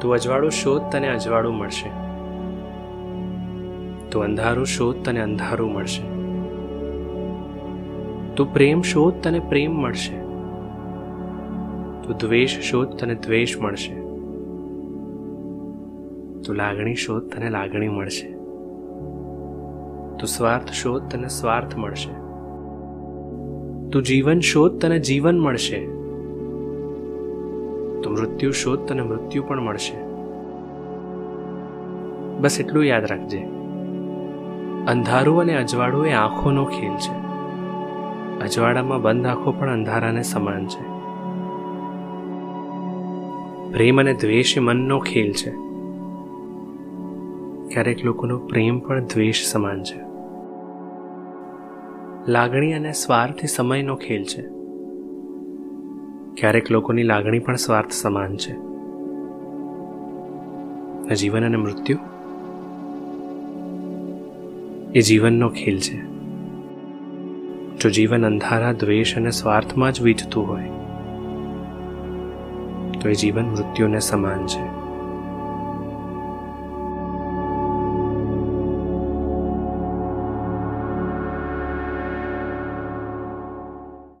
તું અજવાળું શોધ તને અજવાળું મળશે. તું અંધારું શોધ તને અંધારું મળશે. તું પ્રેમ શોધ તને પ્રેમ મળશે. તું દ્વેષ શોધ તને દ્વેષ મળશે. તું લાગણી શોધ તને લાગણી મળશે. તું સ્વાર્થ શોધ તને સ્વાર્થ મળશે. તું જીવન શોધ તને જીવન મળશે. તું મૃત્યુ શોધ તને મૃત્યુ પણ મળશે. બસ એટલું યાદ રાખજે. અંધારું અને અજવાળું એ આંખોનો ખેલ છે. અજવાળામાં બંધ આંખો પણ અંધારાને સમાન છે. પ્રેમ અને દ્વેષ એ મનનો ખેલ છે. ક્યારેક લોકોનો પ્રેમ પણ દ્વેષ સમાન છે. લાગણી અને સ્વાર્થ એ સમયનો ખેલ છે. ક્યારેક લોકોની લાગણી પણ સ્વાર્થ સમાન છે. જીવન અને મૃત્યુ? એ જીવનનો ખેલ છે. જો જીવન અંધારા, દ્વેષ અને સ્વાર્થમાં જ વીતતું હોય, તો એ જીવન મૃત્યુને સમાન છે.